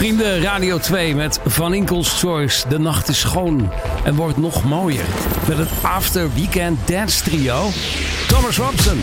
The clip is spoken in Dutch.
Vrienden, Radio 2 met Van Inkel's Choice. De nacht is schoon en wordt nog mooier. Met het After Weekend Dance Trio. Thomas Robson.